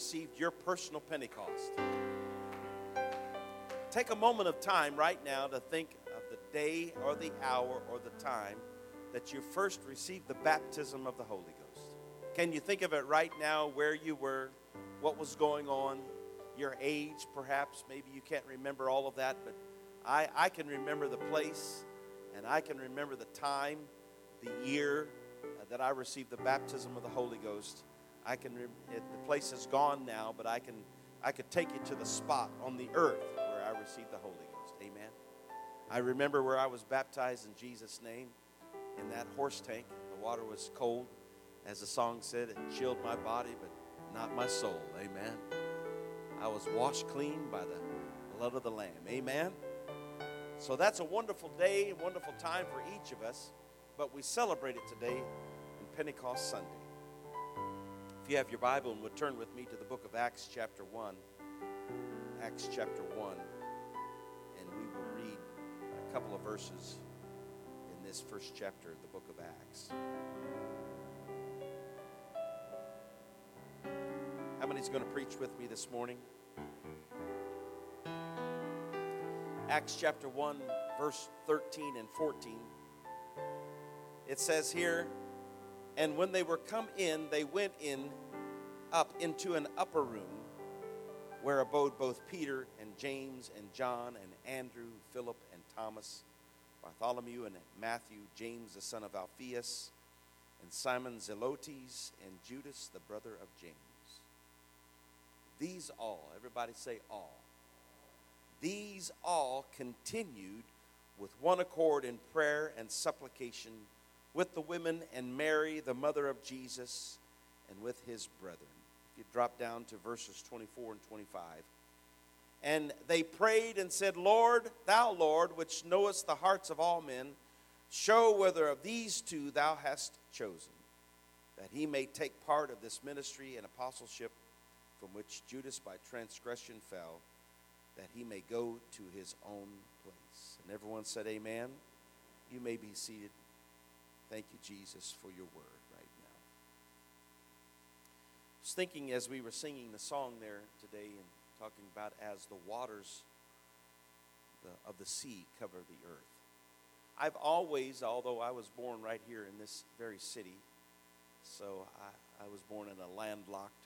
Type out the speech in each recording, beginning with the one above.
received your personal Pentecost. Take a moment of time right now to think of the day or the hour or the time that you first received the baptism of the Holy Ghost. Can you think of it right now where you were, what was going on, your age perhaps? Maybe you can't remember all of that, but I, I can remember the place and I can remember the time, the year uh, that I received the baptism of the Holy Ghost. I can, it, the place is gone now, but I can, I could take you to the spot on the earth where I received the Holy Ghost. Amen. I remember where I was baptized in Jesus' name in that horse tank. The water was cold. As the song said, it chilled my body, but not my soul. Amen. I was washed clean by the blood of the Lamb. Amen. So that's a wonderful day, wonderful time for each of us, but we celebrate it today in Pentecost Sunday. You have your Bible and would turn with me to the book of Acts, chapter 1. Acts, chapter 1. And we will read a couple of verses in this first chapter of the book of Acts. How many's going to preach with me this morning? Acts chapter 1, verse 13 and 14. It says here, And when they were come in, they went in up into an upper room where abode both Peter and James and John and Andrew, Philip and Thomas, Bartholomew and Matthew, James the son of Alphaeus, and Simon Zelotes, and Judas the brother of James. These all, everybody say all. These all continued with one accord in prayer and supplication with the women and Mary, the mother of Jesus, and with his brethren. You drop down to verses 24 and 25. And they prayed and said, Lord, thou, Lord, which knowest the hearts of all men, show whether of these two thou hast chosen, that he may take part of this ministry and apostleship from which Judas by transgression fell, that he may go to his own place. And everyone said, Amen. You may be seated. Thank you, Jesus, for your word right now. I was thinking as we were singing the song there today and talking about as the waters of the sea cover the earth. I've always, although I was born right here in this very city, so I, I was born in a landlocked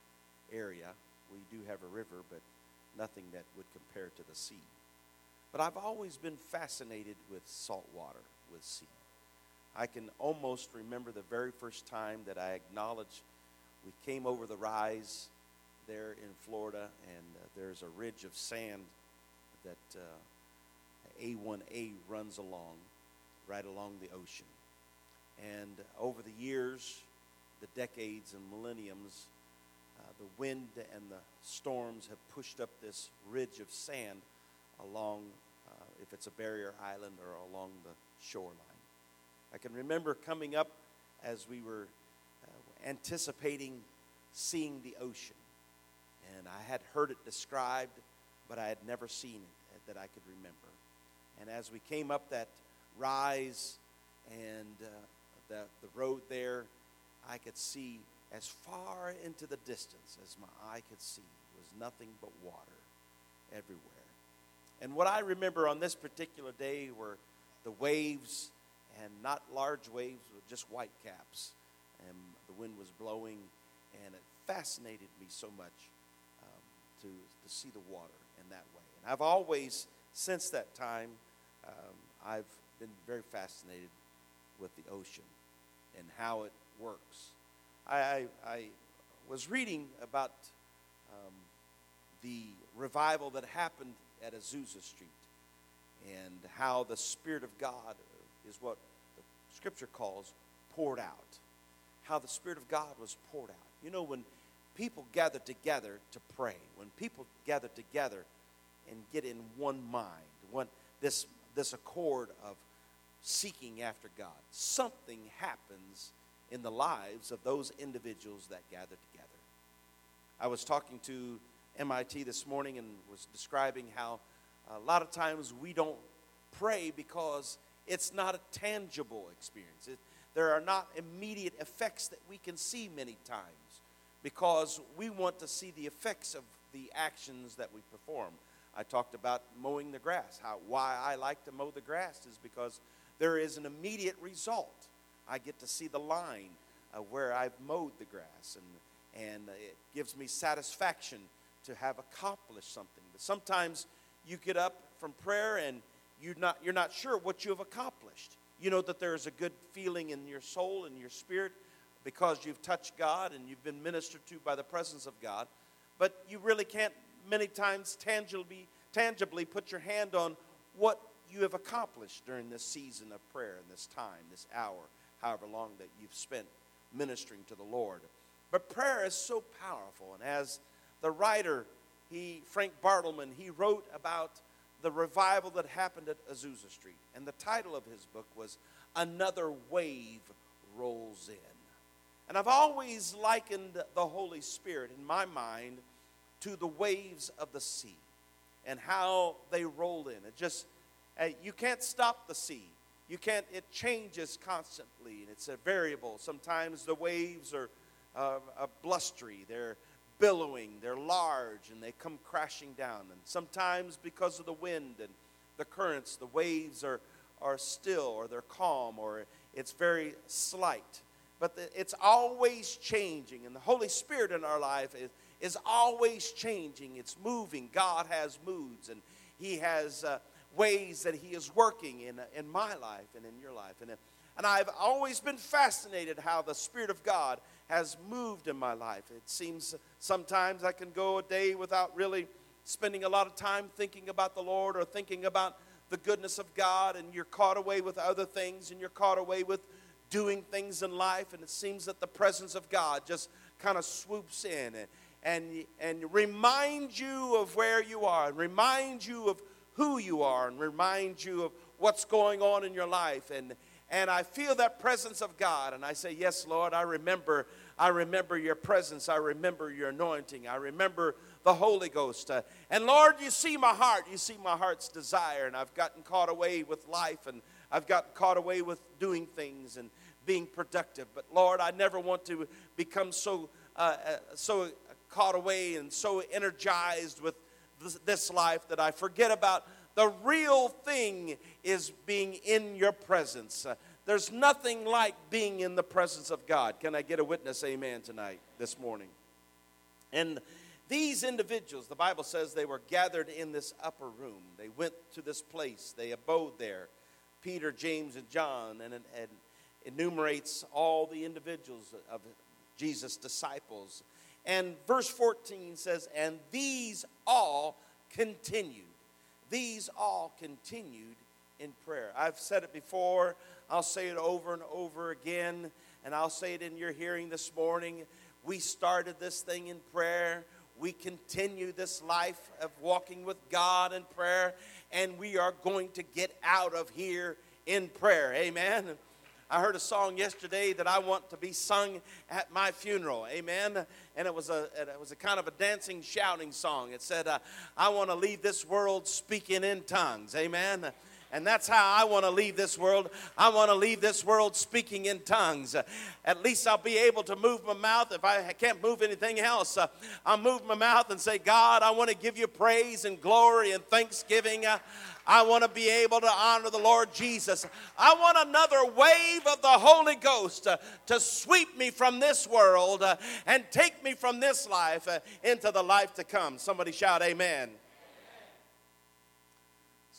area. We do have a river, but nothing that would compare to the sea. But I've always been fascinated with salt water, with sea. I can almost remember the very first time that I acknowledged we came over the rise there in Florida, and uh, there's a ridge of sand that uh, A1A runs along, right along the ocean. And over the years, the decades and millenniums, uh, the wind and the storms have pushed up this ridge of sand along, uh, if it's a barrier island or along the shoreline. I can remember coming up as we were uh, anticipating seeing the ocean. And I had heard it described, but I had never seen it that I could remember. And as we came up that rise and uh, the, the road there, I could see as far into the distance as my eye could see was nothing but water everywhere. And what I remember on this particular day were the waves, and not large waves, but just white caps. And the wind was blowing, and it fascinated me so much um, to, to see the water in that way. And I've always, since that time, um, I've been very fascinated with the ocean and how it works. I, I, I was reading about um, the revival that happened at Azusa Street and how the Spirit of God is what the Scripture calls poured out. How the Spirit of God was poured out. You know, when people gather together to pray, when people gather together and get in one mind, one, this, this accord of seeking after God, something happens in the lives of those individuals that gather together. I was talking to MIT this morning and was describing how a lot of times we don't pray because it's not a tangible experience. It, there are not immediate effects that we can see many times. because we want to see the effects of the actions that we perform. I talked about mowing the grass. How, why I like to mow the grass is because there is an immediate result. I get to see the line uh, where I've mowed the grass, and, and it gives me satisfaction to have accomplished something. But sometimes you get up from prayer and you're not, you're not sure what you have accomplished. You know that there's a good feeling in your soul and your spirit because you've touched God and you've been ministered to by the presence of God, but you really can't many times tangibly, tangibly put your hand on what you have accomplished during this season of prayer and this time, this hour, however long that you've spent ministering to the Lord. But prayer is so powerful, and as the writer, he Frank Bartleman, he wrote about the revival that happened at Azusa Street, and the title of his book was "Another Wave Rolls In." And I've always likened the Holy Spirit in my mind to the waves of the sea and how they roll in. It just, uh, you can't stop the sea. You can't, it changes constantly and it's a variable. Sometimes the waves are uh, blustery, they're billowing, they're large, and they come crashing down. And sometimes because of the wind and the currents, the waves are, are still or they're calm or it's very slight but the, it's always changing. And the Holy Spirit in our life is, is always changing, it's moving. God has moods, and He has uh, ways that He is working in, in my life and in your life. And, and I've always been fascinated how the Spirit of God has moved in my life. It seems sometimes I can go a day without really spending a lot of time thinking about the Lord or thinking about the goodness of God, and you're caught away with other things, and you're caught away with doing things in life, and it seems that the presence of God just kind of swoops in and, and, and reminds you of where you are, and reminds you of who you are, and reminds you of what's going on in your life. And, and I feel that presence of God, and I say, Yes, Lord, I remember. I remember your presence. I remember your anointing. I remember the Holy Ghost. Uh, and Lord, you see my heart. You see my heart's desire. And I've gotten caught away with life and I've gotten caught away with doing things and being productive. But Lord, I never want to become so uh, uh, so caught away and so energized with this, this life that I forget about the real thing is being in your presence. There's nothing like being in the presence of God. Can I get a witness, amen, tonight, this morning? And these individuals, the Bible says they were gathered in this upper room. They went to this place, they abode there. Peter, James, and John, and, and enumerates all the individuals of Jesus' disciples. And verse 14 says, And these all continued. These all continued in prayer. I've said it before, I'll say it over and over again, and I'll say it in your hearing this morning. We started this thing in prayer. We continue this life of walking with God in prayer, and we are going to get out of here in prayer. Amen. I heard a song yesterday that I want to be sung at my funeral. Amen. And it was a it was a kind of a dancing, shouting song. It said, uh, "I want to leave this world speaking in tongues." Amen. And that's how I want to leave this world. I want to leave this world speaking in tongues. At least I'll be able to move my mouth. If I can't move anything else, uh, I'll move my mouth and say, God, I want to give you praise and glory and thanksgiving. Uh, I want to be able to honor the Lord Jesus. I want another wave of the Holy Ghost uh, to sweep me from this world and take me from this life into the life to come. Somebody shout, Amen.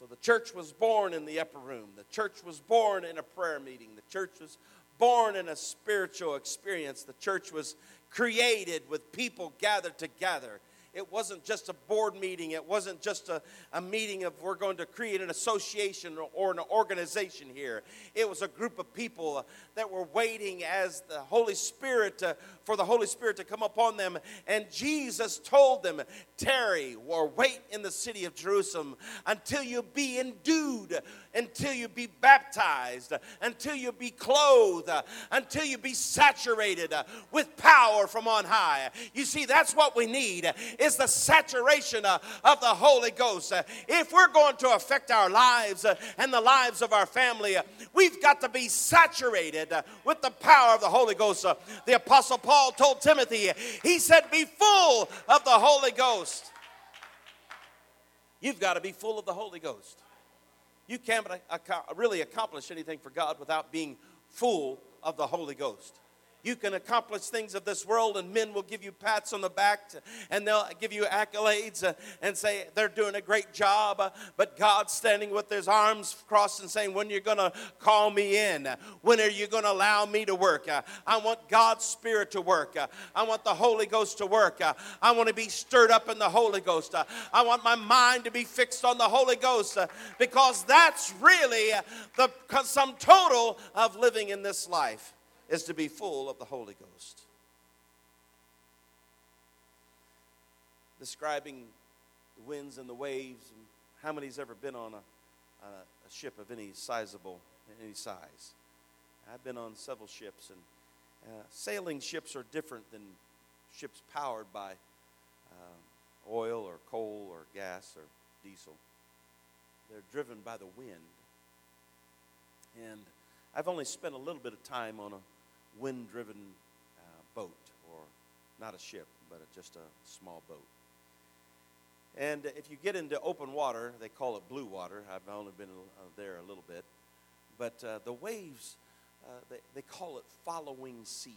The church was born in the upper room. The church was born in a prayer meeting. The church was born in a spiritual experience. The church was created with people gathered together it wasn't just a board meeting. It wasn't just a, a meeting of we're going to create an association or an organization here. It was a group of people uh, that were waiting as the Holy Spirit, to, for the Holy Spirit to come upon them. And Jesus told them, tarry or wait in the city of Jerusalem until you be endued, until you be baptized, until you be clothed, until you be saturated with power from on high. You see, that's what we need is the saturation of the Holy Ghost. If we're going to affect our lives and the lives of our family, we've got to be saturated with the power of the Holy Ghost. The Apostle Paul told Timothy, he said, Be full of the Holy Ghost. You've got to be full of the Holy Ghost. You can't really accomplish anything for God without being full of the Holy Ghost. You can accomplish things of this world, and men will give you pats on the back to, and they'll give you accolades uh, and say they're doing a great job. Uh, but God's standing with his arms crossed and saying, When are you going to call me in? When are you going to allow me to work? Uh, I want God's Spirit to work. Uh, I want the Holy Ghost to work. Uh, I want to be stirred up in the Holy Ghost. Uh, I want my mind to be fixed on the Holy Ghost because that's really the sum total of living in this life is to be full of the Holy Ghost. Describing the winds and the waves, and how many's ever been on a, a, a ship of any sizable, any size? I've been on several ships, and uh, sailing ships are different than ships powered by uh, oil or coal or gas or diesel. They're driven by the wind. And I've only spent a little bit of time on a wind driven uh, boat, or not a ship, but a, just a small boat. And if you get into open water, they call it blue water. I've only been uh, there a little bit. But uh, the waves, uh, they, they call it following seas.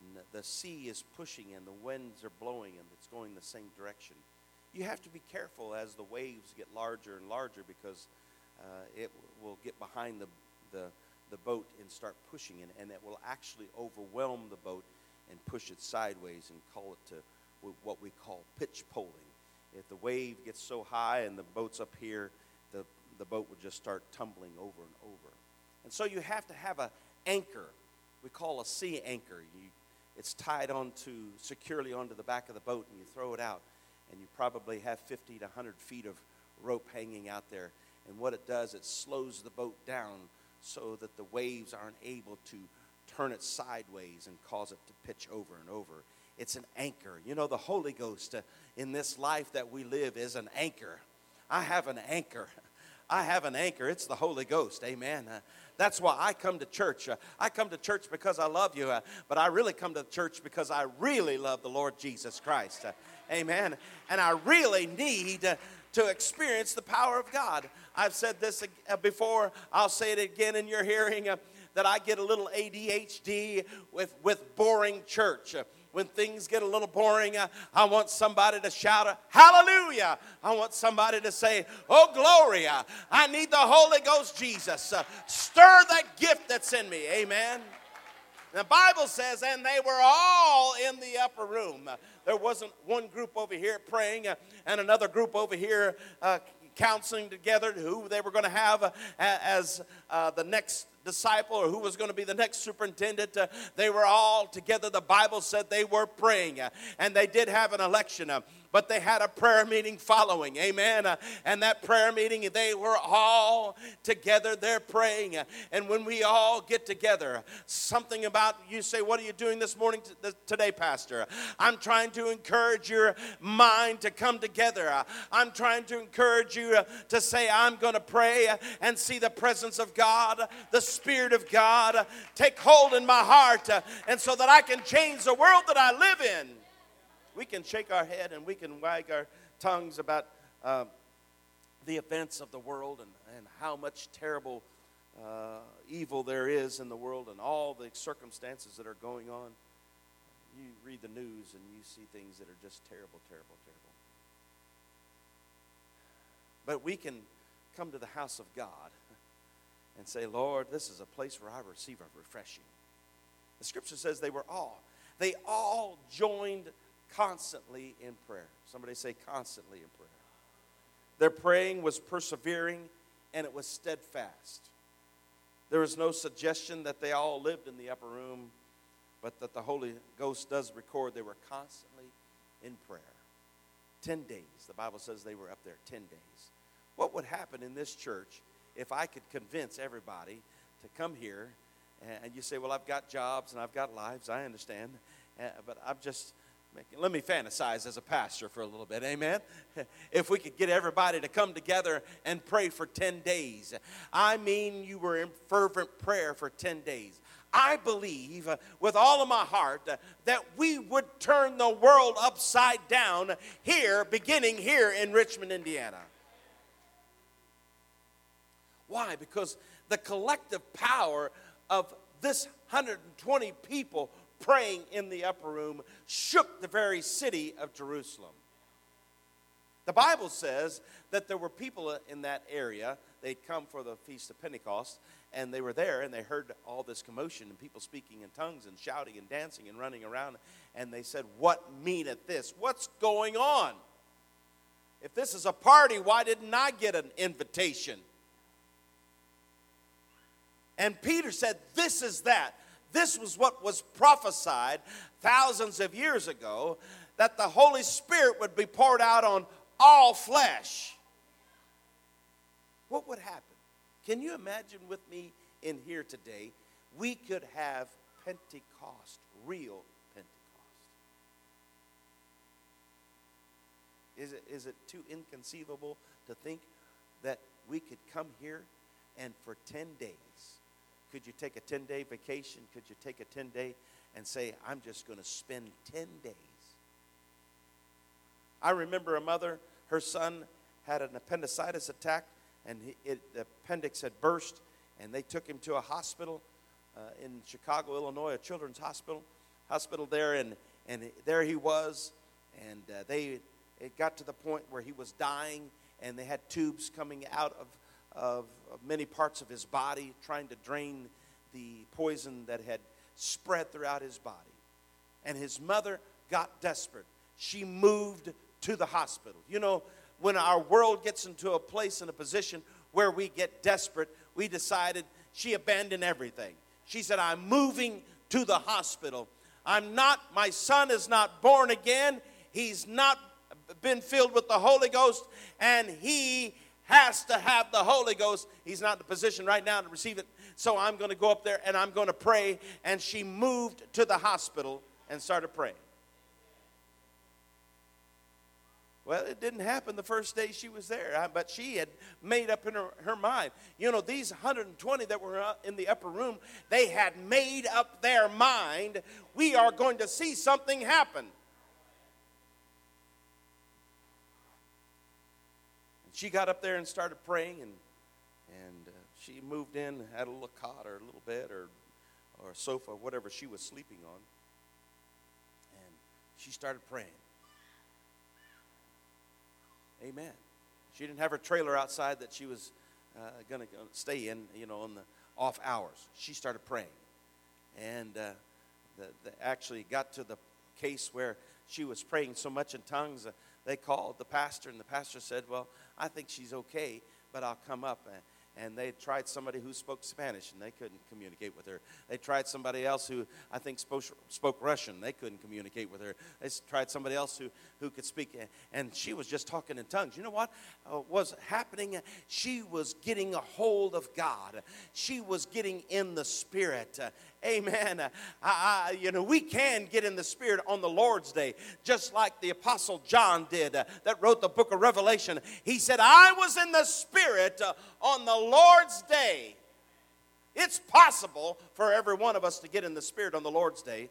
And the, the sea is pushing and the winds are blowing and it's going the same direction. You have to be careful as the waves get larger and larger because uh, it will get behind the, the, the boat and start pushing it, and it will actually overwhelm the boat and push it sideways and call it to what we call pitch poling. If the wave gets so high and the boat's up here, the, the boat will just start tumbling over and over. And so you have to have an anchor. We call a sea anchor. You, it's tied onto securely onto the back of the boat, and you throw it out, and you probably have 50 to 100 feet of rope hanging out there. And what it does, it slows the boat down so that the waves aren't able to turn it sideways and cause it to pitch over and over. It's an anchor. You know, the Holy Ghost uh, in this life that we live is an anchor. I have an anchor. I have an anchor. It's the Holy Ghost. Amen. Uh, that's why I come to church. Uh, I come to church because I love you, uh, but I really come to church because I really love the Lord Jesus Christ. Uh, amen. And I really need uh, to experience the power of God. I've said this uh, before, I'll say it again in your hearing uh, that I get a little ADHD with, with boring church. Uh, when things get a little boring, uh, I want somebody to shout, uh, Hallelujah. I want somebody to say, Oh, Gloria. I need the Holy Ghost, Jesus. Uh, stir that gift that's in me. Amen. The Bible says, and they were all in the upper room. There wasn't one group over here praying uh, and another group over here uh, counseling together who they were going to have uh, as the next disciple or who was going to be the next superintendent. Uh, they were all together. The Bible said they were praying, and they did have an election. Uh, but they had a prayer meeting following. Amen. Uh, and that prayer meeting, they were all together. They're praying. And when we all get together, something about you say, What are you doing this morning today, Pastor? I'm trying to encourage your mind to come together. I'm trying to encourage you to say, I'm going to pray and see the presence of God, the Spirit of God take hold in my heart, and so that I can change the world that I live in we can shake our head and we can wag our tongues about uh, the events of the world and, and how much terrible uh, evil there is in the world and all the circumstances that are going on. You read the news and you see things that are just terrible, terrible, terrible. But we can come to the house of God and say, Lord, this is a place where I receive a refreshing. The scripture says they were all, they all joined constantly in prayer. Somebody say, constantly in prayer. Their praying was persevering and it was steadfast. There is no suggestion that they all lived in the upper room, but that the Holy Ghost does record they were constantly in prayer. 10 days. The Bible says they were up there 10 days. What would happen in this church if I could convince everybody to come here and you say, Well, I've got jobs and I've got lives, I understand, eh, but I'm just Let me fantasize as a pastor for a little bit, amen? If we could get everybody to come together and pray for 10 days. I mean, you were in fervent prayer for 10 days. I believe uh, with all of my heart uh, that we would turn the world upside down here, beginning here in Richmond, Indiana. Why? Because the collective power of this 120 people praying in the upper room shook the very city of Jerusalem. The Bible says that there were people in that area. They'd come for the Feast of Pentecost, and they were there, and they heard all this commotion and people speaking in tongues and shouting and dancing and running around. And they said, What meaneth this? What's going on? If this is a party, why didn't I get an invitation? And Peter said, This is that. This was what was prophesied thousands of years ago that the Holy Spirit would be poured out on all flesh. What would happen? Can you imagine with me in here today? We could have Pentecost, real Pentecost. Is it, is it too inconceivable to think that we could come here and for 10 days could you take a 10 day vacation? Could you take a 10 day and say, I'm just going to spend 10 days? I remember a mother, her son had an appendicitis attack, and it, the appendix had burst, and they took him to a hospital uh, in Chicago, Illinois, a children's hospital, hospital there, and, and there he was, and uh, they it got to the point where he was dying, and they had tubes coming out of of, many parts of his body, trying to drain the poison that had spread throughout his body. And his mother got desperate. She moved to the hospital. You know, when our world gets into a place and a position where we get desperate, we decided she abandoned everything. She said, I'm moving to the hospital. I'm not, my son is not born again. He's not been filled with the Holy Ghost, and he has to have the Holy Ghost. He's not in the position right now to receive it. So I'm going to go up there and I'm going to pray. And she moved to the hospital and started praying. Well, it didn't happen the first day she was there, uh, but she had made up in her, her mind. You know, these 120 that were uh, in the upper room, they had made up their mind we are going to see something happen. She got up there and started praying, and, and uh, she moved in, had a little cot or a little bed or, or a sofa, whatever she was sleeping on. And she started praying. Amen. She didn't have her trailer outside that she was uh, going to stay in, you know, in the off hours. She started praying. And uh, the, the actually got to the case where she was praying so much in tongues, uh, they called the pastor, and the pastor said, Well, I think she's okay, but I'll come up. And they tried somebody who spoke Spanish, and they couldn't communicate with her. They tried somebody else who I think spoke, spoke Russian. They couldn't communicate with her. They tried somebody else who, who could speak, and she was just talking in tongues. You know what uh, was happening? She was getting a hold of God. She was getting in the Spirit. Amen. I, I, you know, we can get in the Spirit on the Lord's day, just like the Apostle John did uh, that wrote the book of Revelation. He said, I was in the Spirit uh, on the Lord's day. It's possible for every one of us to get in the Spirit on the Lord's day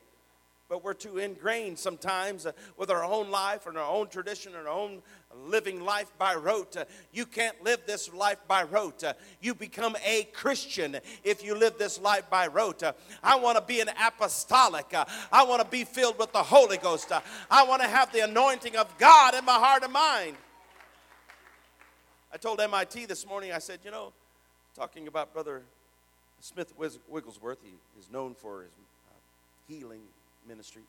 but we're too ingrained sometimes uh, with our own life and our own tradition and our own living life by rote. Uh, you can't live this life by rote. Uh, you become a Christian if you live this life by rote. Uh, I want to be an apostolic. Uh, I want to be filled with the Holy Ghost. Uh, I want to have the anointing of God in my heart and mind. I told MIT this morning, I said, you know, talking about Brother Smith Wigglesworth, he is known for his healing ministry.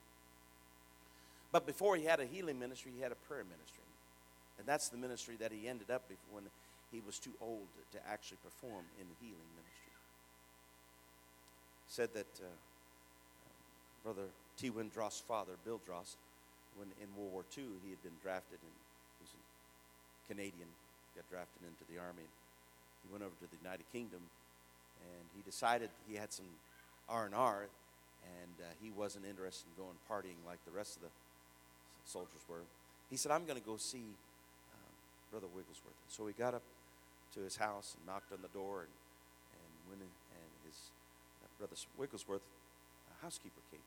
But before he had a healing ministry, he had a prayer ministry. And that's the ministry that he ended up with when he was too old to actually perform in the healing ministry. Said that uh, Brother T. Win Dross' father, Bill Dross, when in World War II, he had been drafted and he was a Canadian, got drafted into the army. He went over to the United Kingdom and he decided he had some R&R and uh, he wasn't interested in going partying like the rest of the soldiers were. He said, I'm going to go see um, Brother Wigglesworth. So he got up to his house and knocked on the door, and, and went in, and his uh, Brother Wigglesworth, a housekeeper, came.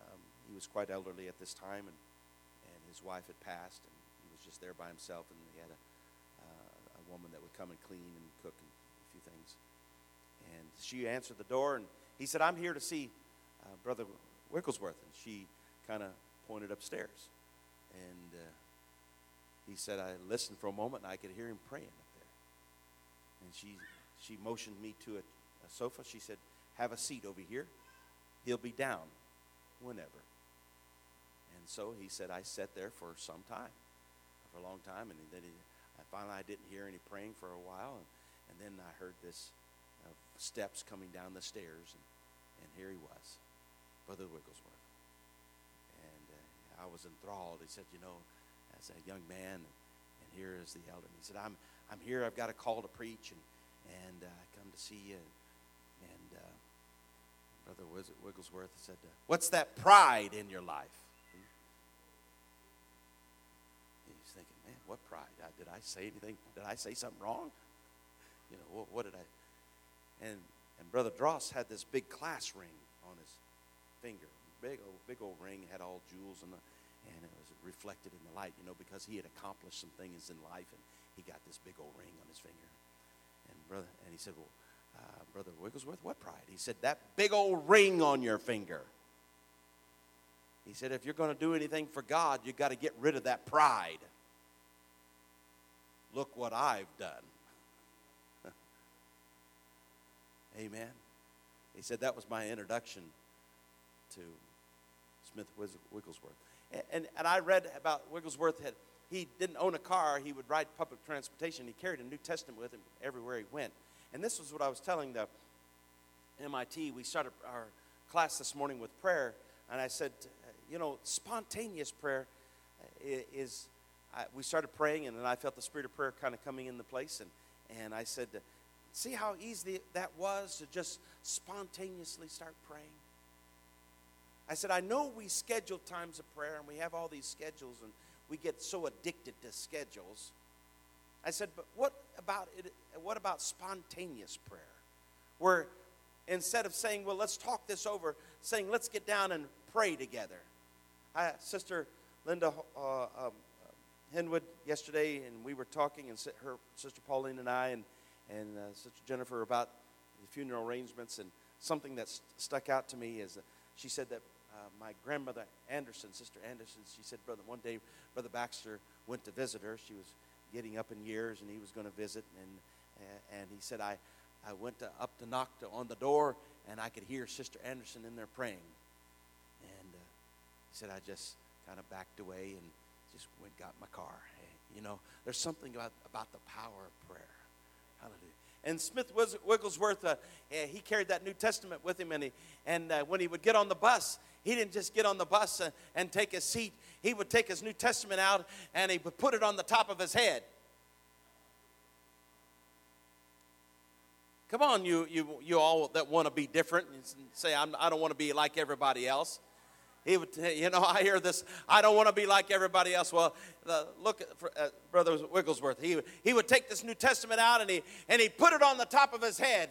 Um, he was quite elderly at this time, and, and his wife had passed, and he was just there by himself, and he had a, uh, a woman that would come and clean and cook and a few things. And she answered the door, and he said, I'm here to see uh, Brother Wigglesworth. And she kind of pointed upstairs. And uh, he said, I listened for a moment, and I could hear him praying up there. And she, she motioned me to a, a sofa. She said, Have a seat over here. He'll be down whenever. And so he said, I sat there for some time, for a long time. And then he, I finally I didn't hear any praying for a while. And, and then I heard this uh, steps coming down the stairs. And, and here he was, Brother Wigglesworth. And uh, I was enthralled. He said, You know, as a young man, and here is the elder. And he said, I'm, I'm here. I've got a call to preach, and, and uh, I come to see you. And uh, Brother Wigglesworth said, uh, What's that pride in your life? He's thinking, Man, what pride? Did I say anything? Did I say something wrong? You know, what, what did I? And, and Brother Dross had this big class ring on his finger. Big old, big old ring, had all jewels and, the, and it was reflected in the light, you know, because he had accomplished some things in life and he got this big old ring on his finger. And brother, and he said, well, uh, Brother Wigglesworth, what pride? He said, that big old ring on your finger. He said, if you're going to do anything for God, you've got to get rid of that pride. Look what I've done. Amen. He said that was my introduction to Smith Wigglesworth. And, and, and I read about Wigglesworth had he didn't own a car, he would ride public transportation. He carried a New Testament with him everywhere he went. And this was what I was telling the MIT. We started our class this morning with prayer, and I said, you know, spontaneous prayer uh, is. I, we started praying, and then I felt the spirit of prayer kind of coming into place, and and I said, see how easy that was to just spontaneously start praying. I said, I know we schedule times of prayer and we have all these schedules and we get so addicted to schedules. I said, but what about it? What about spontaneous prayer? Where instead of saying, well, let's talk this over, saying, let's get down and pray together. I, Sister Linda uh, um, Henwood yesterday, and we were talking, and her Sister Pauline and I, and, and uh, Sister Jennifer about the funeral arrangements, and something that st- stuck out to me is uh, she said that my grandmother Anderson, Sister Anderson, she said, brother, one day Brother Baxter went to visit her. She was getting up in years, and he was going to visit, and and he said, I, I went to, up to knock to, on the door, and I could hear Sister Anderson in there praying, and uh, he said, I just kind of backed away and just went got my car. You know, there's something about about the power of prayer. Hallelujah. And Smith Wigglesworth, uh, he carried that New Testament with him, and, he, and uh, when he would get on the bus, he didn't just get on the bus and, and take a seat. He would take his New Testament out and he would put it on the top of his head. Come on, you, you, you all that want to be different and say, I'm, I don't want to be like everybody else. He would, you know, I hear this, I don't want to be like everybody else. Well, uh, look at Brother Wigglesworth. He, he would take this New Testament out and he, and he put it on the top of his head.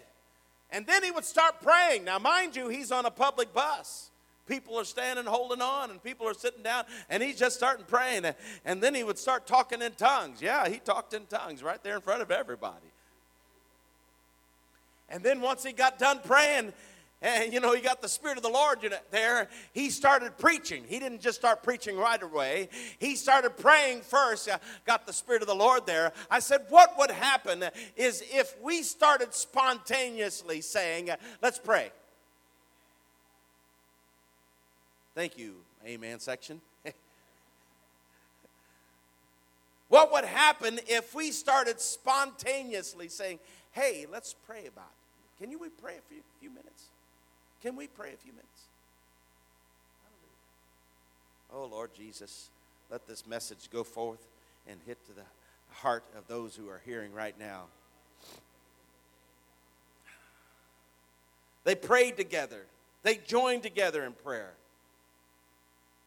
And then he would start praying. Now, mind you, he's on a public bus. People are standing holding on and people are sitting down and he's just starting praying. And then he would start talking in tongues. Yeah, he talked in tongues right there in front of everybody. And then once he got done praying, and you know, he got the Spirit of the Lord there. He started preaching. He didn't just start preaching right away. He started praying first. Got the Spirit of the Lord there. I said, What would happen is if we started spontaneously saying, Let's pray. Thank you, Amen section. what would happen if we started spontaneously saying, Hey, let's pray about it? Can you we pray for a few minutes? Can we pray a few minutes? Oh, Lord Jesus, let this message go forth and hit to the heart of those who are hearing right now. They prayed together, they joined together in prayer.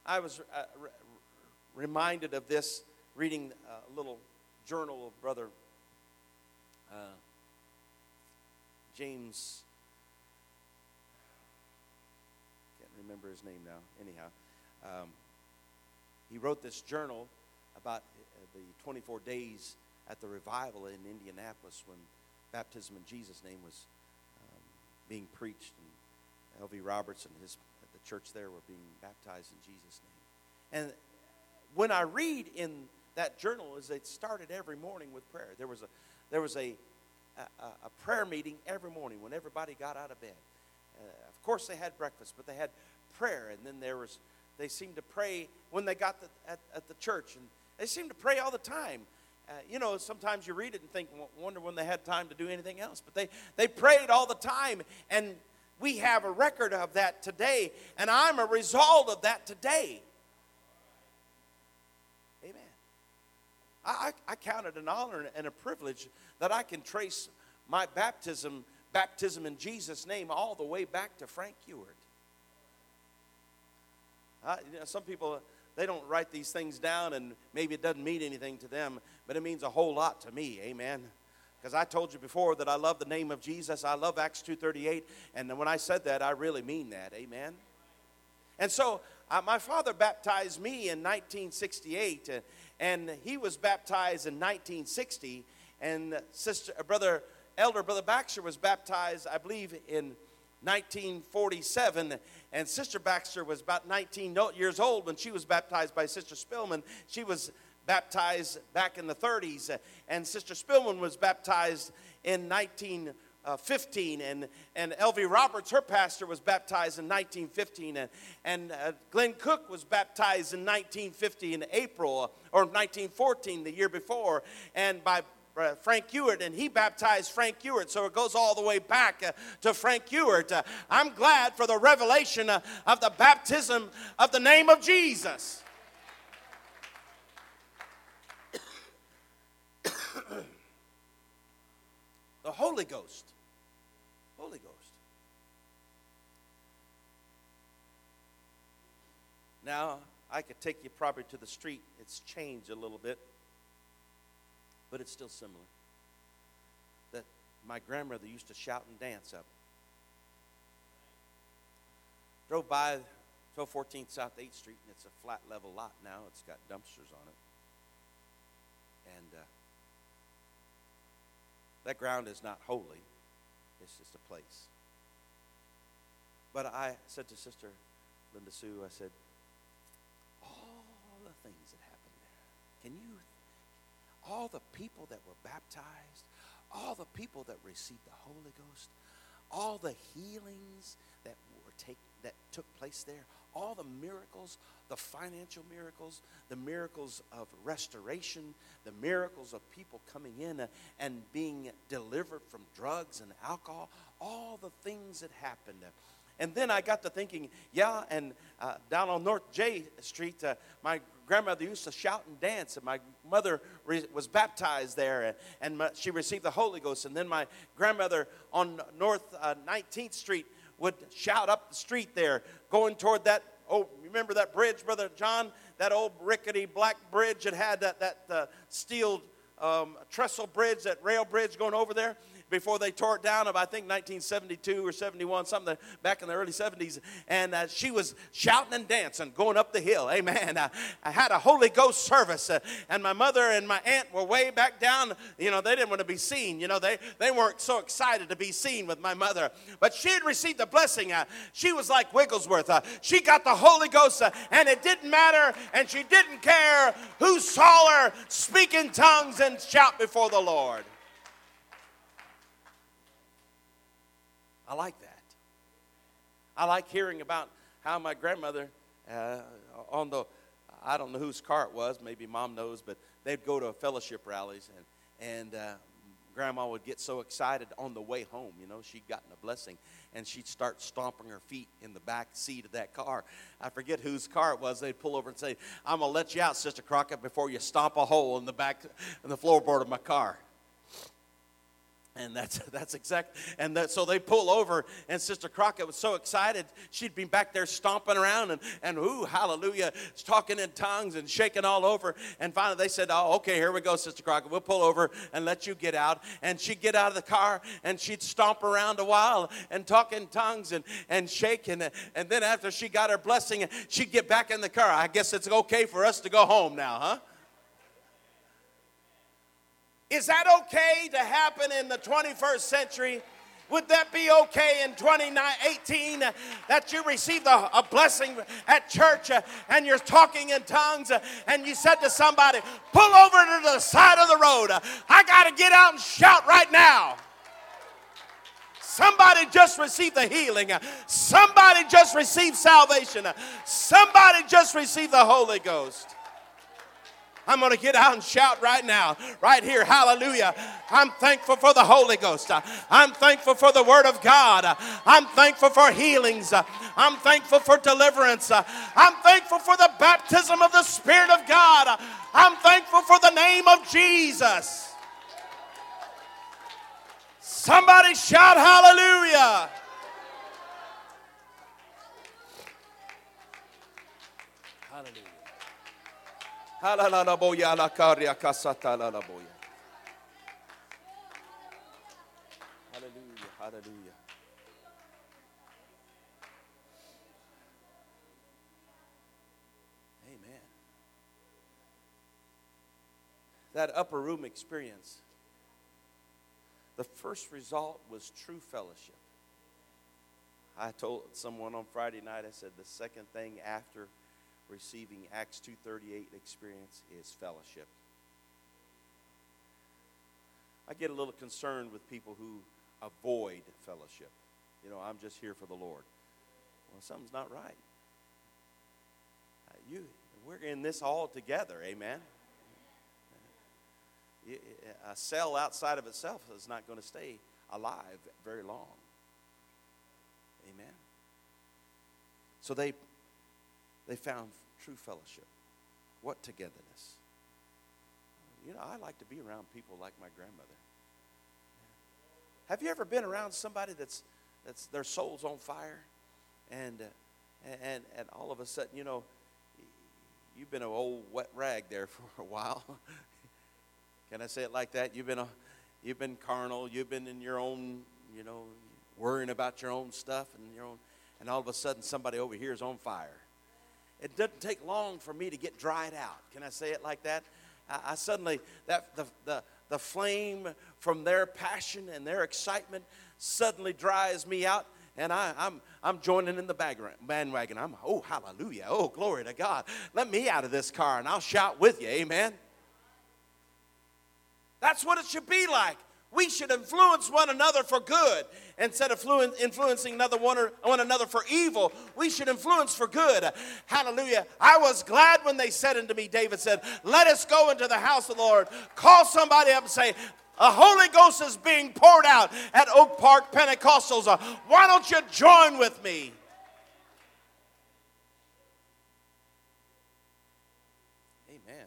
I was uh, reminded of this reading a little journal of Brother uh, James. Can't remember his name now. Anyhow, um, he wrote this journal about uh, the 24 days at the revival in Indianapolis when baptism in Jesus' name was um, being preached, and L.V. Roberts and his the church there were being baptized in Jesus' name. And when I read in that journal, is it started every morning with prayer. There was a there was a a, a prayer meeting every morning when everybody got out of bed. Uh, of course, they had breakfast, but they had prayer, and then there was they seemed to pray when they got the, at, at the church, and they seemed to pray all the time. Uh, you know, sometimes you read it and think, wonder when they had time to do anything else. But they, they prayed all the time, and we have a record of that today, and I'm a result of that today. Amen. I, I, I count it an honor and a privilege that I can trace my baptism, baptism in Jesus' name, all the way back to Frank Ewart. Uh, you know, some people they don't write these things down and maybe it doesn't mean anything to them, but it means a whole lot to me. Amen. Because I told you before that I love the name of Jesus. I love Acts 2.38. And when I said that, I really mean that. Amen. And so uh, my father baptized me in 1968. Uh, and he was baptized in 1960. And sister, uh, brother, elder brother Baxter was baptized, I believe, in 1947, and Sister Baxter was about 19 years old when she was baptized by Sister Spillman. She was baptized back in the 30s, and Sister Spillman was baptized in 1915, and, and L.V. Roberts, her pastor, was baptized in 1915, and, and uh, Glenn Cook was baptized in 1950 in April, or 1914, the year before, and by uh, Frank Ewart, and he baptized Frank Ewart. So it goes all the way back uh, to Frank Ewart. Uh, I'm glad for the revelation uh, of the baptism of the name of Jesus. the Holy Ghost. Holy Ghost. Now, I could take you probably to the street. It's changed a little bit but it's still similar. That my grandmother used to shout and dance up. Drove by 1214 South 8th Street, and it's a flat level lot now. It's got dumpsters on it. And uh, that ground is not holy, it's just a place. But I said to Sister Linda Sue, I said, all the things that happened there, can you all the people that were baptized, all the people that received the Holy Ghost, all the healings that were take, that took place there, all the miracles, the financial miracles, the miracles of restoration, the miracles of people coming in and being delivered from drugs and alcohol, all the things that happened. And then I got to thinking, yeah, and uh, down on North J Street, uh, my grandmother used to shout and dance, and my mother re- was baptized there, and, and my, she received the Holy Ghost. And then my grandmother on North uh, 19th Street would shout up the street there, going toward that. Oh, remember that bridge, Brother John? That old rickety black bridge that had that, that uh, steel um, trestle bridge, that rail bridge going over there before they tore it down of I think 1972 or 71, something back in the early 70s. And uh, she was shouting and dancing, going up the hill. Amen. I, I had a Holy Ghost service, uh, and my mother and my aunt were way back down. You know, they didn't want to be seen. You know, they, they weren't so excited to be seen with my mother. But she had received the blessing. Uh, she was like Wigglesworth. Uh, she got the Holy Ghost, uh, and it didn't matter, and she didn't care who saw her speak in tongues and shout before the Lord. I like that. I like hearing about how my grandmother, uh, on the, I don't know whose car it was, maybe mom knows, but they'd go to fellowship rallies and, and uh, grandma would get so excited on the way home. You know, she'd gotten a blessing, and she'd start stomping her feet in the back seat of that car. I forget whose car it was. They'd pull over and say, "I'm gonna let you out, Sister Crockett, before you stomp a hole in the back in the floorboard of my car." And that's that's exact. And that, so they pull over, and Sister Crockett was so excited. She'd been back there stomping around and and ooh, hallelujah, talking in tongues and shaking all over. And finally, they said, "Oh, okay, here we go, Sister Crockett. We'll pull over and let you get out." And she'd get out of the car and she'd stomp around a while and talk in tongues and and shake. And, and then after she got her blessing, she'd get back in the car. I guess it's okay for us to go home now, huh? Is that okay to happen in the 21st century? Would that be okay in 2018 uh, that you received a, a blessing at church uh, and you're talking in tongues uh, and you said to somebody, pull over to the side of the road. I got to get out and shout right now. Somebody just received the healing. Somebody just received salvation. Somebody just received the Holy Ghost. I'm going to get out and shout right now, right here. Hallelujah. I'm thankful for the Holy Ghost. I'm thankful for the Word of God. I'm thankful for healings. I'm thankful for deliverance. I'm thankful for the baptism of the Spirit of God. I'm thankful for the name of Jesus. Somebody shout hallelujah. Hallelujah, hallelujah. Hallelujah. That upper room experience, the first result was true fellowship. I told someone on Friday night, I said, the second thing after receiving Acts 2:38 experience is fellowship. I get a little concerned with people who avoid fellowship. You know, I'm just here for the Lord. Well, something's not right. You, we're in this all together, amen. A cell outside of itself is not going to stay alive very long. Amen. So they they found true fellowship. What togetherness. You know, I like to be around people like my grandmother. Have you ever been around somebody that's that's their soul's on fire, and uh, and and all of a sudden, you know, you've been an old wet rag there for a while. Can I say it like that? You've been a, you've been carnal. You've been in your own, you know, worrying about your own stuff and your own, and all of a sudden somebody over here is on fire it doesn't take long for me to get dried out. Can I say it like that? I, I suddenly, that the, the, the flame from their passion and their excitement suddenly dries me out and I, I'm, I'm joining in the bandwagon. I'm, oh, hallelujah. Oh, glory to God. Let me out of this car and I'll shout with you. Amen. That's what it should be like we should influence one another for good instead of influencing another one, or, one another for evil. We should influence for good. Hallelujah. I was glad when they said unto me, David said, Let us go into the house of the Lord. Call somebody up and say, the Holy Ghost is being poured out at Oak Park Pentecostals. Uh, why don't you join with me? Amen.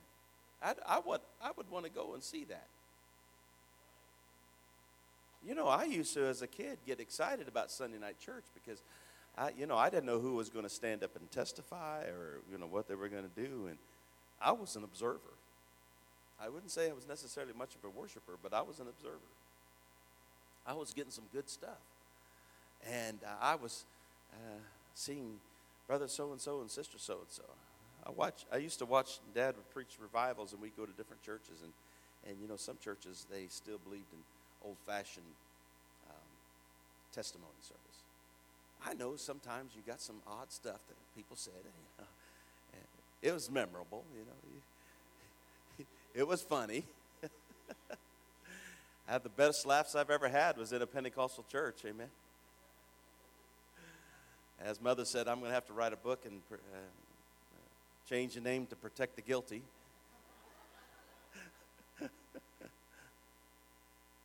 I, I, would, I would want to go and see that. You know, I used to, as a kid, get excited about Sunday night church because, I, you know, I didn't know who was going to stand up and testify or, you know, what they were going to do. And I was an observer. I wouldn't say I was necessarily much of a worshiper, but I was an observer. I was getting some good stuff. And uh, I was uh, seeing brother so and so and sister so and so. I watch. I used to watch. Dad would preach revivals, and we'd go to different churches, and and you know some churches they still believed in old fashioned um, testimony service. I know sometimes you got some odd stuff that people said. You know, it was memorable, you know. It was funny. I had the best laughs I've ever had was in a Pentecostal church. Amen. As mother said, I'm going to have to write a book and uh, change the name to protect the guilty.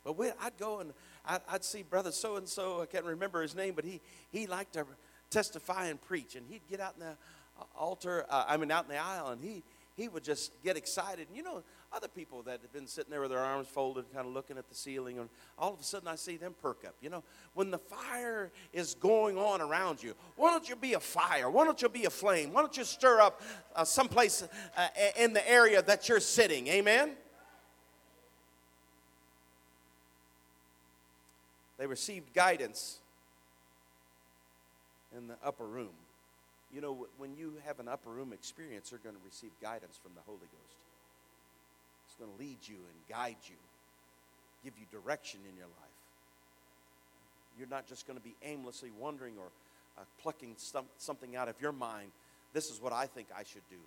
But we, I'd go and I'd, I'd see brother so and so. I can't remember his name, but he he liked to testify and preach, and he'd get out in the uh, altar. Uh, I mean, out in the aisle, and he he would just get excited. And you know, other people that had been sitting there with their arms folded, kind of looking at the ceiling, and all of a sudden I see them perk up. You know, when the fire is going on around you, why don't you be a fire? Why don't you be a flame? Why don't you stir up uh, someplace uh, in the area that you're sitting? Amen? They received guidance in the upper room. You know, when you have an upper room experience, you're going to receive guidance from the Holy Ghost. It's going to lead you and guide you, give you direction in your life. You're not just going to be aimlessly wondering or uh, plucking some, something out of your mind. This is what I think I should do.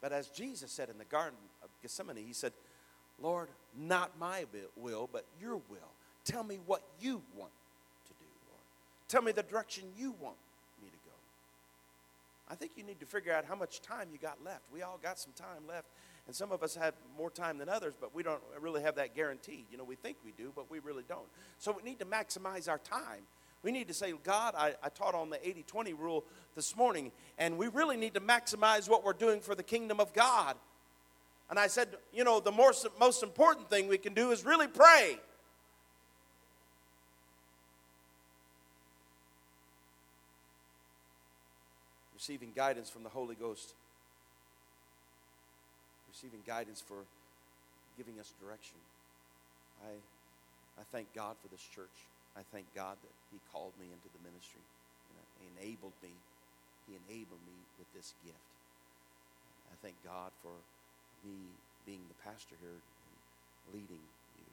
But as Jesus said in the Garden of Gethsemane, He said, Lord, not my will, but your will. Tell me what you want to do, Lord. Tell me the direction you want me to go. I think you need to figure out how much time you got left. We all got some time left and some of us have more time than others, but we don't really have that guaranteed. You know, we think we do, but we really don't. So we need to maximize our time. We need to say, God, I, I taught on the 80 20 rule this morning, and we really need to maximize what we're doing for the kingdom of God. And I said, you know, the most, most important thing we can do is really pray. Receiving guidance from the Holy Ghost receiving guidance for giving us direction. I, I thank God for this church. I thank God that He called me into the ministry. He enabled me. He enabled me with this gift. I thank God for me being the pastor here and leading you.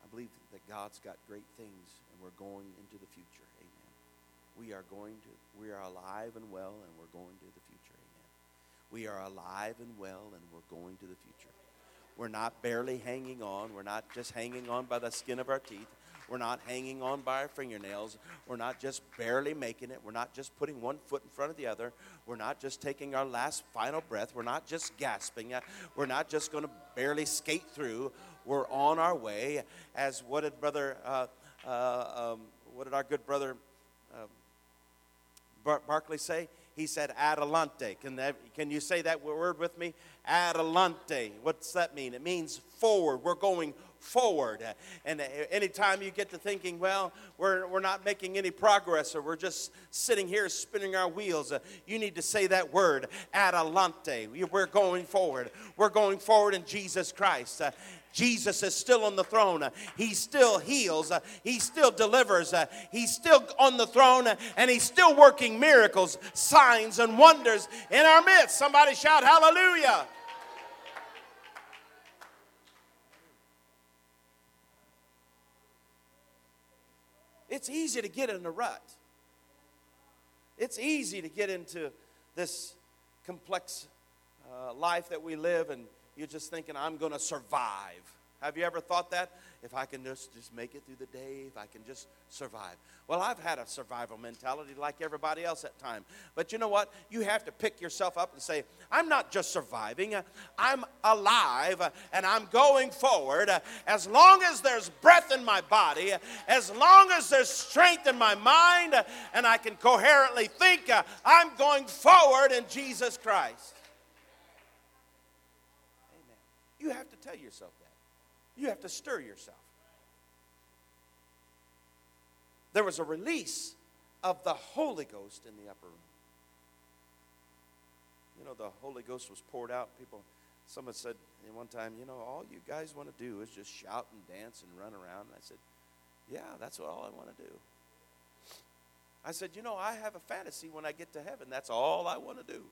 I believe that God's got great things and we're going into the future. We are going to, we are alive and well and we're going to the future. Amen. We are alive and well, and we're going to the future. We're not barely hanging on. We're not just hanging on by the skin of our teeth. We're not hanging on by our fingernails. We're not just barely making it. We're not just putting one foot in front of the other. We're not just taking our last final breath. We're not just gasping. We're not just going to barely skate through. We're on our way. As what did brother, uh, uh, um, what did our good brother uh, Bar- Barclay say? he said adelante. Can, that, can you say that word with me? Adelante. What's that mean? It means forward. We're going forward. And anytime you get to thinking, well, we're, we're not making any progress or we're just sitting here spinning our wheels, uh, you need to say that word, adelante. We're going forward. We're going forward in Jesus Christ. Jesus is still on the throne. He still heals. He still delivers. He's still on the throne and he's still working miracles, signs, and wonders in our midst. Somebody shout hallelujah. It's easy to get in a rut. It's easy to get into this complex uh, life that we live and you're just thinking, I'm going to survive. Have you ever thought that? If I can just, just make it through the day, if I can just survive. Well, I've had a survival mentality like everybody else at time. But you know what? You have to pick yourself up and say, I'm not just surviving, I'm alive and I'm going forward. As long as there's breath in my body, as long as there's strength in my mind, and I can coherently think, I'm going forward in Jesus Christ. You have to tell yourself that. You have to stir yourself. There was a release of the Holy Ghost in the upper room. You know, the Holy Ghost was poured out. People, someone said one time, you know, all you guys want to do is just shout and dance and run around. And I said, yeah, that's what all I want to do. I said, you know, I have a fantasy when I get to heaven. That's all I want to do.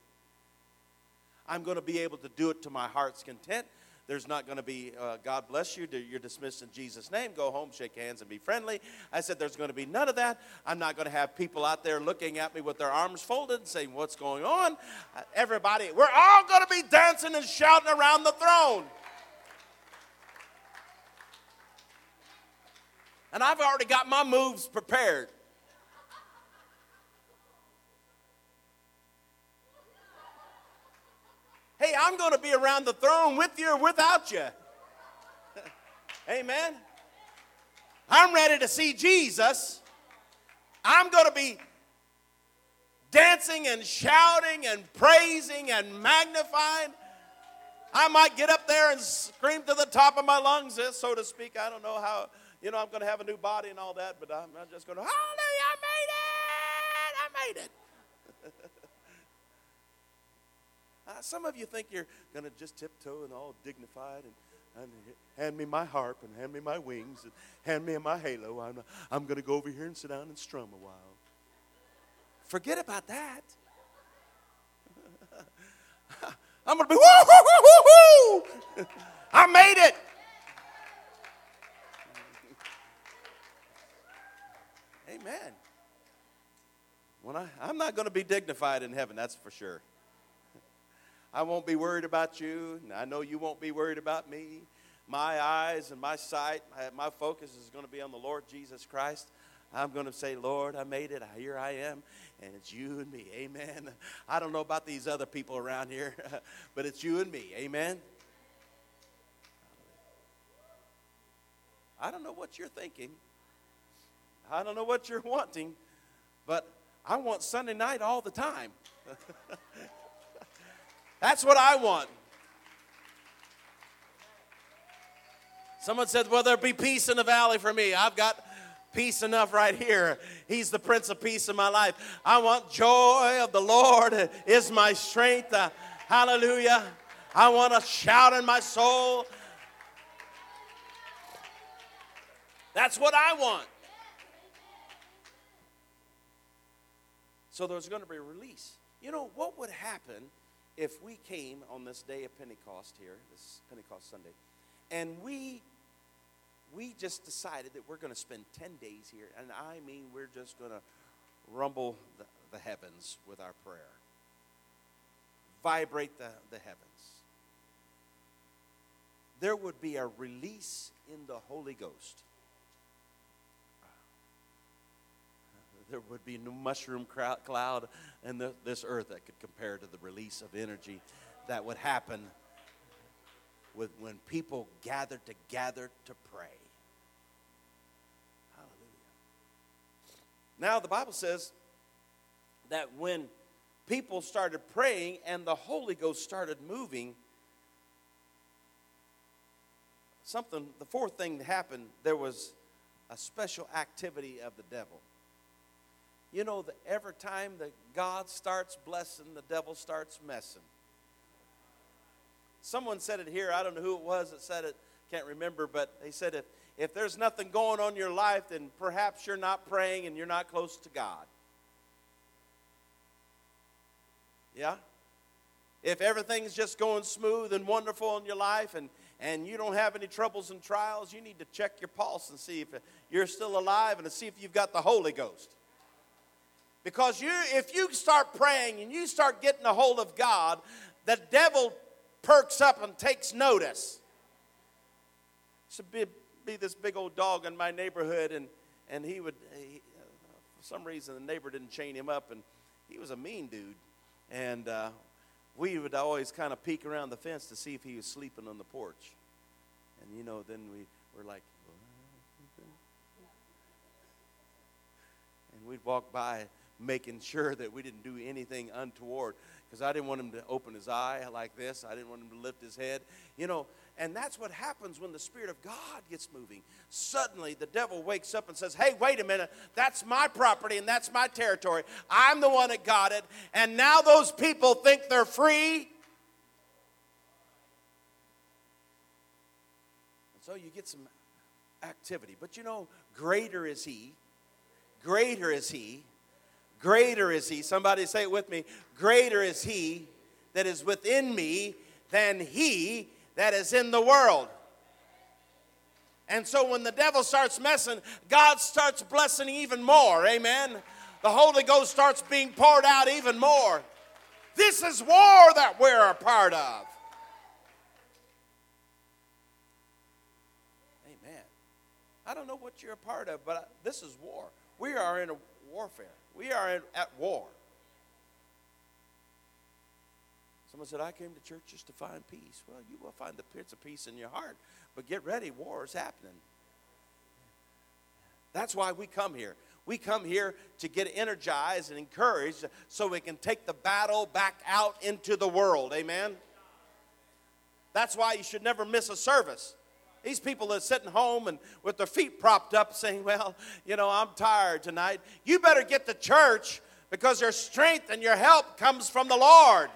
I'm going to be able to do it to my heart's content. There's not going to be, uh, God bless you, you're dismissed in Jesus' name, go home, shake hands, and be friendly. I said, there's going to be none of that. I'm not going to have people out there looking at me with their arms folded and saying, What's going on? Uh, everybody, we're all going to be dancing and shouting around the throne. And I've already got my moves prepared. Hey, I'm going to be around the throne with you or without you. Amen. I'm ready to see Jesus. I'm going to be dancing and shouting and praising and magnifying. I might get up there and scream to the top of my lungs, eh, so to speak. I don't know how, you know, I'm going to have a new body and all that, but I'm, I'm just going to, hallelujah, I made it! I made it. uh, some of you think you're going to just tiptoe and all dignified and, and hand me my harp and hand me my wings and hand me my halo. I'm, I'm going to go over here and sit down and strum a while. Forget about that. I'm going to be, woo. I made it. Amen. When I, I'm not going to be dignified in heaven, that's for sure. I won't be worried about you, and I know you won't be worried about me. My eyes and my sight, my focus is going to be on the Lord Jesus Christ. I'm going to say, Lord, I made it. Here I am. And it's you and me. Amen. I don't know about these other people around here, but it's you and me. Amen. I don't know what you're thinking. I don't know what you're wanting, but I want Sunday night all the time. That's what I want. Someone said, Well, there'll be peace in the valley for me. I've got peace enough right here. He's the Prince of Peace in my life. I want joy of the Lord is my strength. Uh, hallelujah. I want to shout in my soul. That's what I want. So there's going to be a release. You know, what would happen if we came on this day of Pentecost here, this Pentecost Sunday, and we we just decided that we're going to spend 10 days here, and I mean, we're just going to rumble the, the, heavens with our prayer, vibrate the, the heavens. There would be a release in the Holy Ghost. There would be no mushroom cloud in the, this earth that could compare to the release of energy that would happen with when people gathered together to pray. Hallelujah. Now, the Bible says that when people started praying and the Holy Ghost started moving, something, the fourth thing that happened, there was a special activity of the devil. You know that every time that God starts blessing, the devil starts messing. Someone said it here, I don't know who it was that said it, can't remember, but they said if if there's nothing going on in your life, then perhaps you're not praying and you're not close to God. Yeah? If everything's just going smooth and wonderful in your life and, and you don't have any troubles and trials, you need to check your pulse and see if you're still alive and to see if you've got the Holy Ghost. Because you, if you start praying and you start getting a hold of God, the devil perks up and takes notice. A bit, be this big old dog in my neighborhood, and, and he would, he, for some reason, the neighbor didn't chain him up, and he was a mean dude. And uh, we would always kind of peek around the fence to see if he was sleeping on the porch. And, you know, then we were like, and we'd walk by making sure that we didn't do anything untoward because I didn't want him to open his eye like this. I didn't want him to lift his head. You know, and that's what happens when the Spirit of God gets moving. Suddenly, the devil wakes up and says, Hey, wait a minute. That's my property and that's my territory. I'm the one that got it. And now those people think they're free. And so you get some activity. But you know, greater is He. Greater is He. Greater is He. Somebody say it with me. Greater is He that is within me than He that is in the world. And so when the devil starts messing, God starts blessing even more. Amen. The Holy Ghost starts being poured out even more. This is war that we're a part of. Amen. I don't know what you're a part of, but this is war. We are in a warfare. We are in, at war. Someone said, I came to church just to find peace. Well, you will find the Prince of Peace in your heart. But get ready, war is happening. That's why we come here. We come here to get energized and encouraged so we can take the battle back out into the world. Amen? That's why you should never miss a service. These people are sitting home and with their feet propped up saying, Well, you know, I'm tired tonight. You better get to church because your strength and your help comes from the Lord.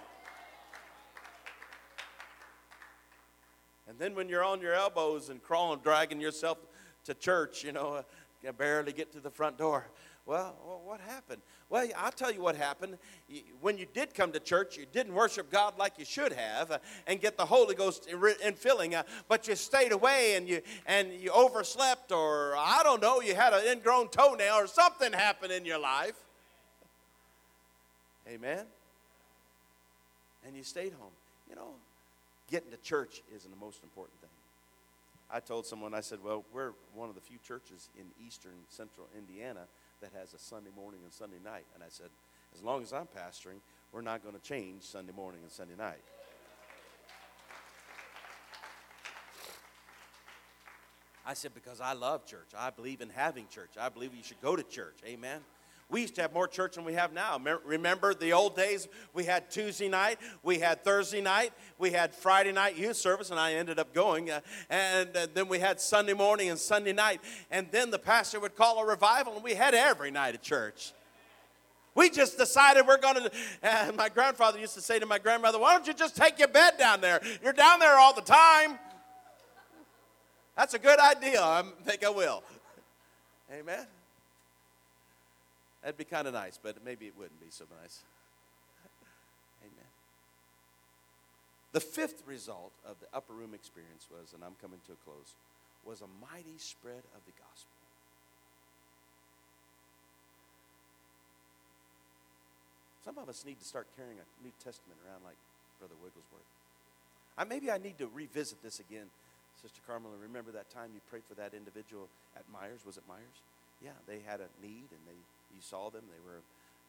And then when you're on your elbows and crawling, dragging yourself to church, you know, uh, barely get to the front door. Well, what happened? Well, I'll tell you what happened. When you did come to church, you didn't worship God like you should have uh, and get the Holy Ghost in filling, uh, but you stayed away and you and you overslept, or I don't know, you had an ingrown toenail, or something happened in your life. Amen. And you stayed home. You know, getting to church isn't the most important thing. I told someone, I said, well, we're one of the few churches in eastern central Indiana that has a Sunday morning and Sunday night. And I said, as long as I'm pastoring, we're not going to change Sunday morning and Sunday night. I said, because I love church. I believe in having church. I believe you should go to church. Amen. We used to have more church than we have now. Remember the old days? We had Tuesday night, we had Thursday night, we had Friday night youth service, and I ended up going. Uh, and uh, then we had Sunday morning and Sunday night. And then the pastor would call a revival, and we had every night at church. We just decided we're going to. My grandfather used to say to my grandmother, Why don't you just take your bed down there? You're down there all the time. That's a good idea. I think I will. Amen. That'd be kind of nice, but maybe it wouldn't be so nice. Amen. The fifth result of the upper room experience was, and I'm coming to a close, was a mighty spread of the gospel. Some of us need to start carrying a New Testament around like Brother Wigglesworth. I, maybe I need to revisit this again, Sister Carmela. Remember that time you prayed for that individual at Meijer's? Was it Meijer's? Yeah, they had a need and they you saw them. They were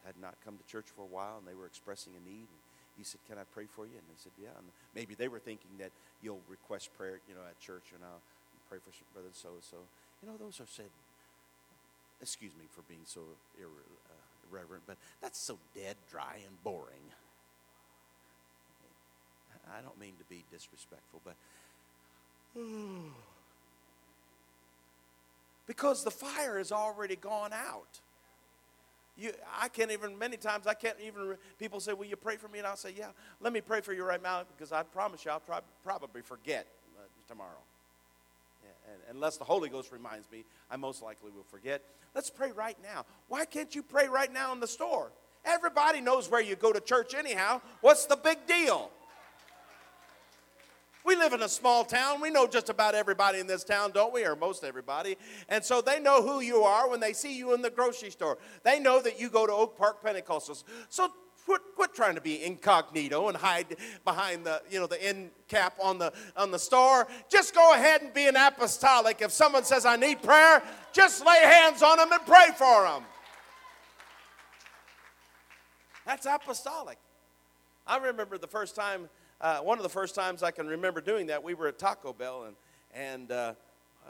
had not come to church for a while, and they were expressing a need. And you said, "Can I pray for you?" And they said, "Yeah." And maybe they were thinking that you'll request prayer, you know, at church, and I'll pray for brother so and so. You know, those are said. Excuse me for being so irre- uh, irreverent, but that's so dead, dry, and boring. I don't mean to be disrespectful, but. because the fire has already gone out. You, I can't even, many times, I can't even, people say, Will you pray for me? And I'll say, Yeah, let me pray for you right now because I promise you I'll try, probably forget uh, tomorrow. Yeah, and, unless the Holy Ghost reminds me, I most likely will forget. Let's pray right now. Why can't you pray right now in the store? Everybody knows where you go to church anyhow. What's the big deal? We live in a small town. We know just about everybody in this town, don't we? Or most everybody. And so they know who you are when they see you in the grocery store. They know that you go to Oak Park Pentecostals. So quit, quit trying to be incognito and hide behind the, you know, the end cap on the on the store. Just go ahead and be an apostolic. If someone says I need prayer, just lay hands on them and pray for them. That's apostolic. I remember the first time uh, one of the first times I can remember doing that, we were at Taco Bell and, and uh,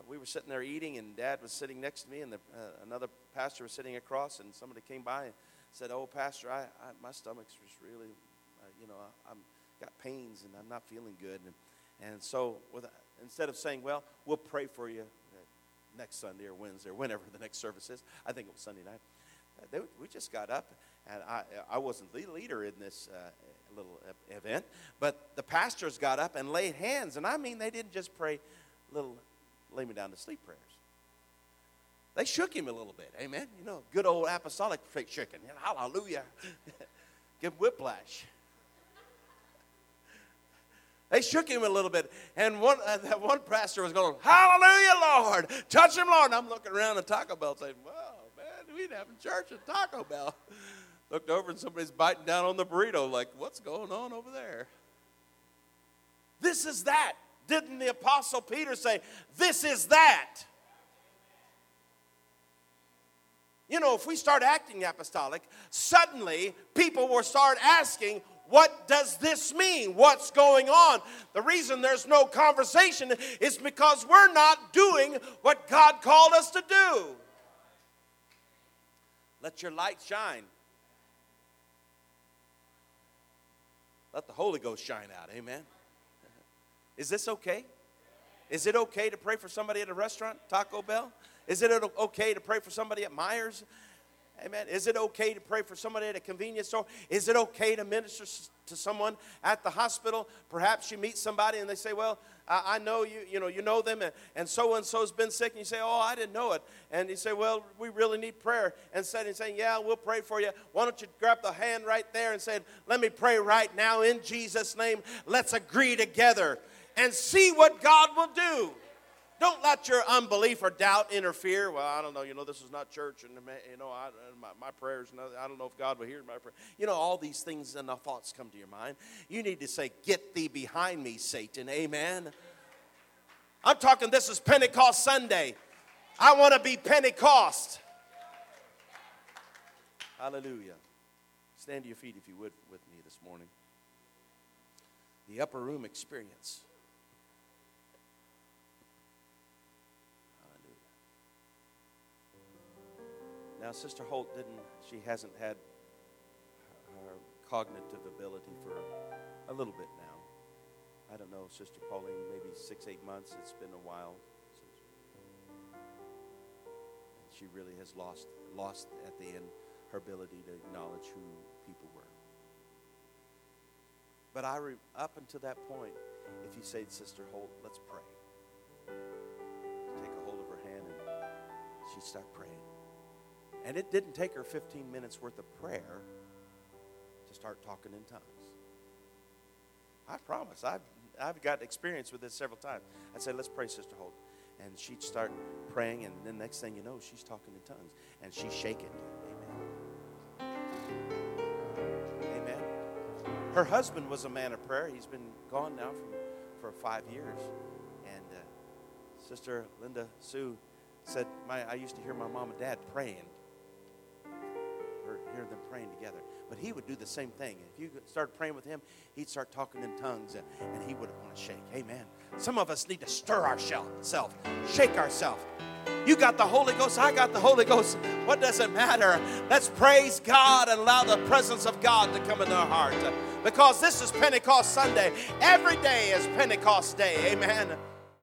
we were sitting there eating, and Dad was sitting next to me, and the, uh, another pastor was sitting across, and somebody came by and said, "Oh, Pastor, I, I my stomach's just really, uh, you know, I, am got pains and I'm not feeling good." And, and so, with, instead of saying, "Well, we'll pray for you next Sunday or Wednesday or whenever the next service is," I think it was Sunday night. Uh, they, we just got up, and I, I wasn't the leader in this uh, little event, but the pastors got up and laid hands. And I mean, they didn't just pray little lay me down to sleep prayers. They shook him a little bit. Amen. You know, good old apostolic shaking. Hallelujah. Give him whiplash. They shook him a little bit. And one, uh, that one pastor was going, Hallelujah, Lord. Touch him, Lord. And I'm looking around at Taco Bell saying, Well, man, we having church at Taco Bell looked over and somebody's biting down on the burrito, like, what's going on over there? This is that. Didn't the Apostle Peter say, This is that? You know, if we start acting apostolic, suddenly people will start asking, what does this mean? What's going on? The reason there's no conversation is because we're not doing what God called us to do. Let your light shine. Let the Holy Ghost shine out. Amen. Is this okay? Is it okay to pray for somebody at a restaurant, Taco Bell? Is it okay to pray for somebody at Meijer's? Amen. Is it okay to pray for somebody at a convenience store? Is it okay to minister to someone at the hospital? Perhaps you meet somebody and they say, "Well, I, know you. You know, you know them, and so and so's been sick." And you say, "Oh, I didn't know it." And you say, "Well, we really need prayer." And of saying, "Yeah, we'll pray for you," why don't you grab the hand right there and say, "Let me pray right now in Jesus' name. Let's agree together and see what God will do." Don't let your unbelief or doubt interfere. Well, I don't know. You know, this is not church, and you know, I, my, my prayers. I don't know if God will hear my prayer. You know, all these things and the thoughts come to your mind. You need to say, "Get thee behind me, Satan." Amen. I'm talking. This is Pentecost Sunday. I want to be Pentecost. Hallelujah. Stand to your feet if you would with me this morning. The upper room experience. Now, Sister Holt didn't, she hasn't had her cognitive ability for a little bit now. I don't know, Sister Pauline, maybe six, eight months. It's been a while. Since, she really has lost, lost at the end her ability to acknowledge who people were. But I, re, up until that point, if you say, Sister Holt, let's pray. Take a hold of her hand and she'd start praying. And it didn't take her 15 minutes worth of prayer to start talking in tongues. I promise. I've, I've got experience with this several times. I'd say, let's pray, Sister Holt. And she'd start praying, and then next thing you know, she's talking in tongues. And she's shaking. Amen. Amen. Her husband was a man of prayer. He's been gone now for, for five years. And uh, Sister Linda Sue said, my, I used to hear my mom and dad praying hear them praying together. But he would do the same thing. If you started praying with him, he'd start talking in tongues and, and he wouldn't want to shake. Amen. Some of us need to stir ourselves, shake ourselves. You got the Holy Ghost, I got the Holy Ghost. What does it matter? Let's praise God and allow the presence of God to come in our heart. Because this is Pentecost Sunday. Every day is Pentecost Day. Amen.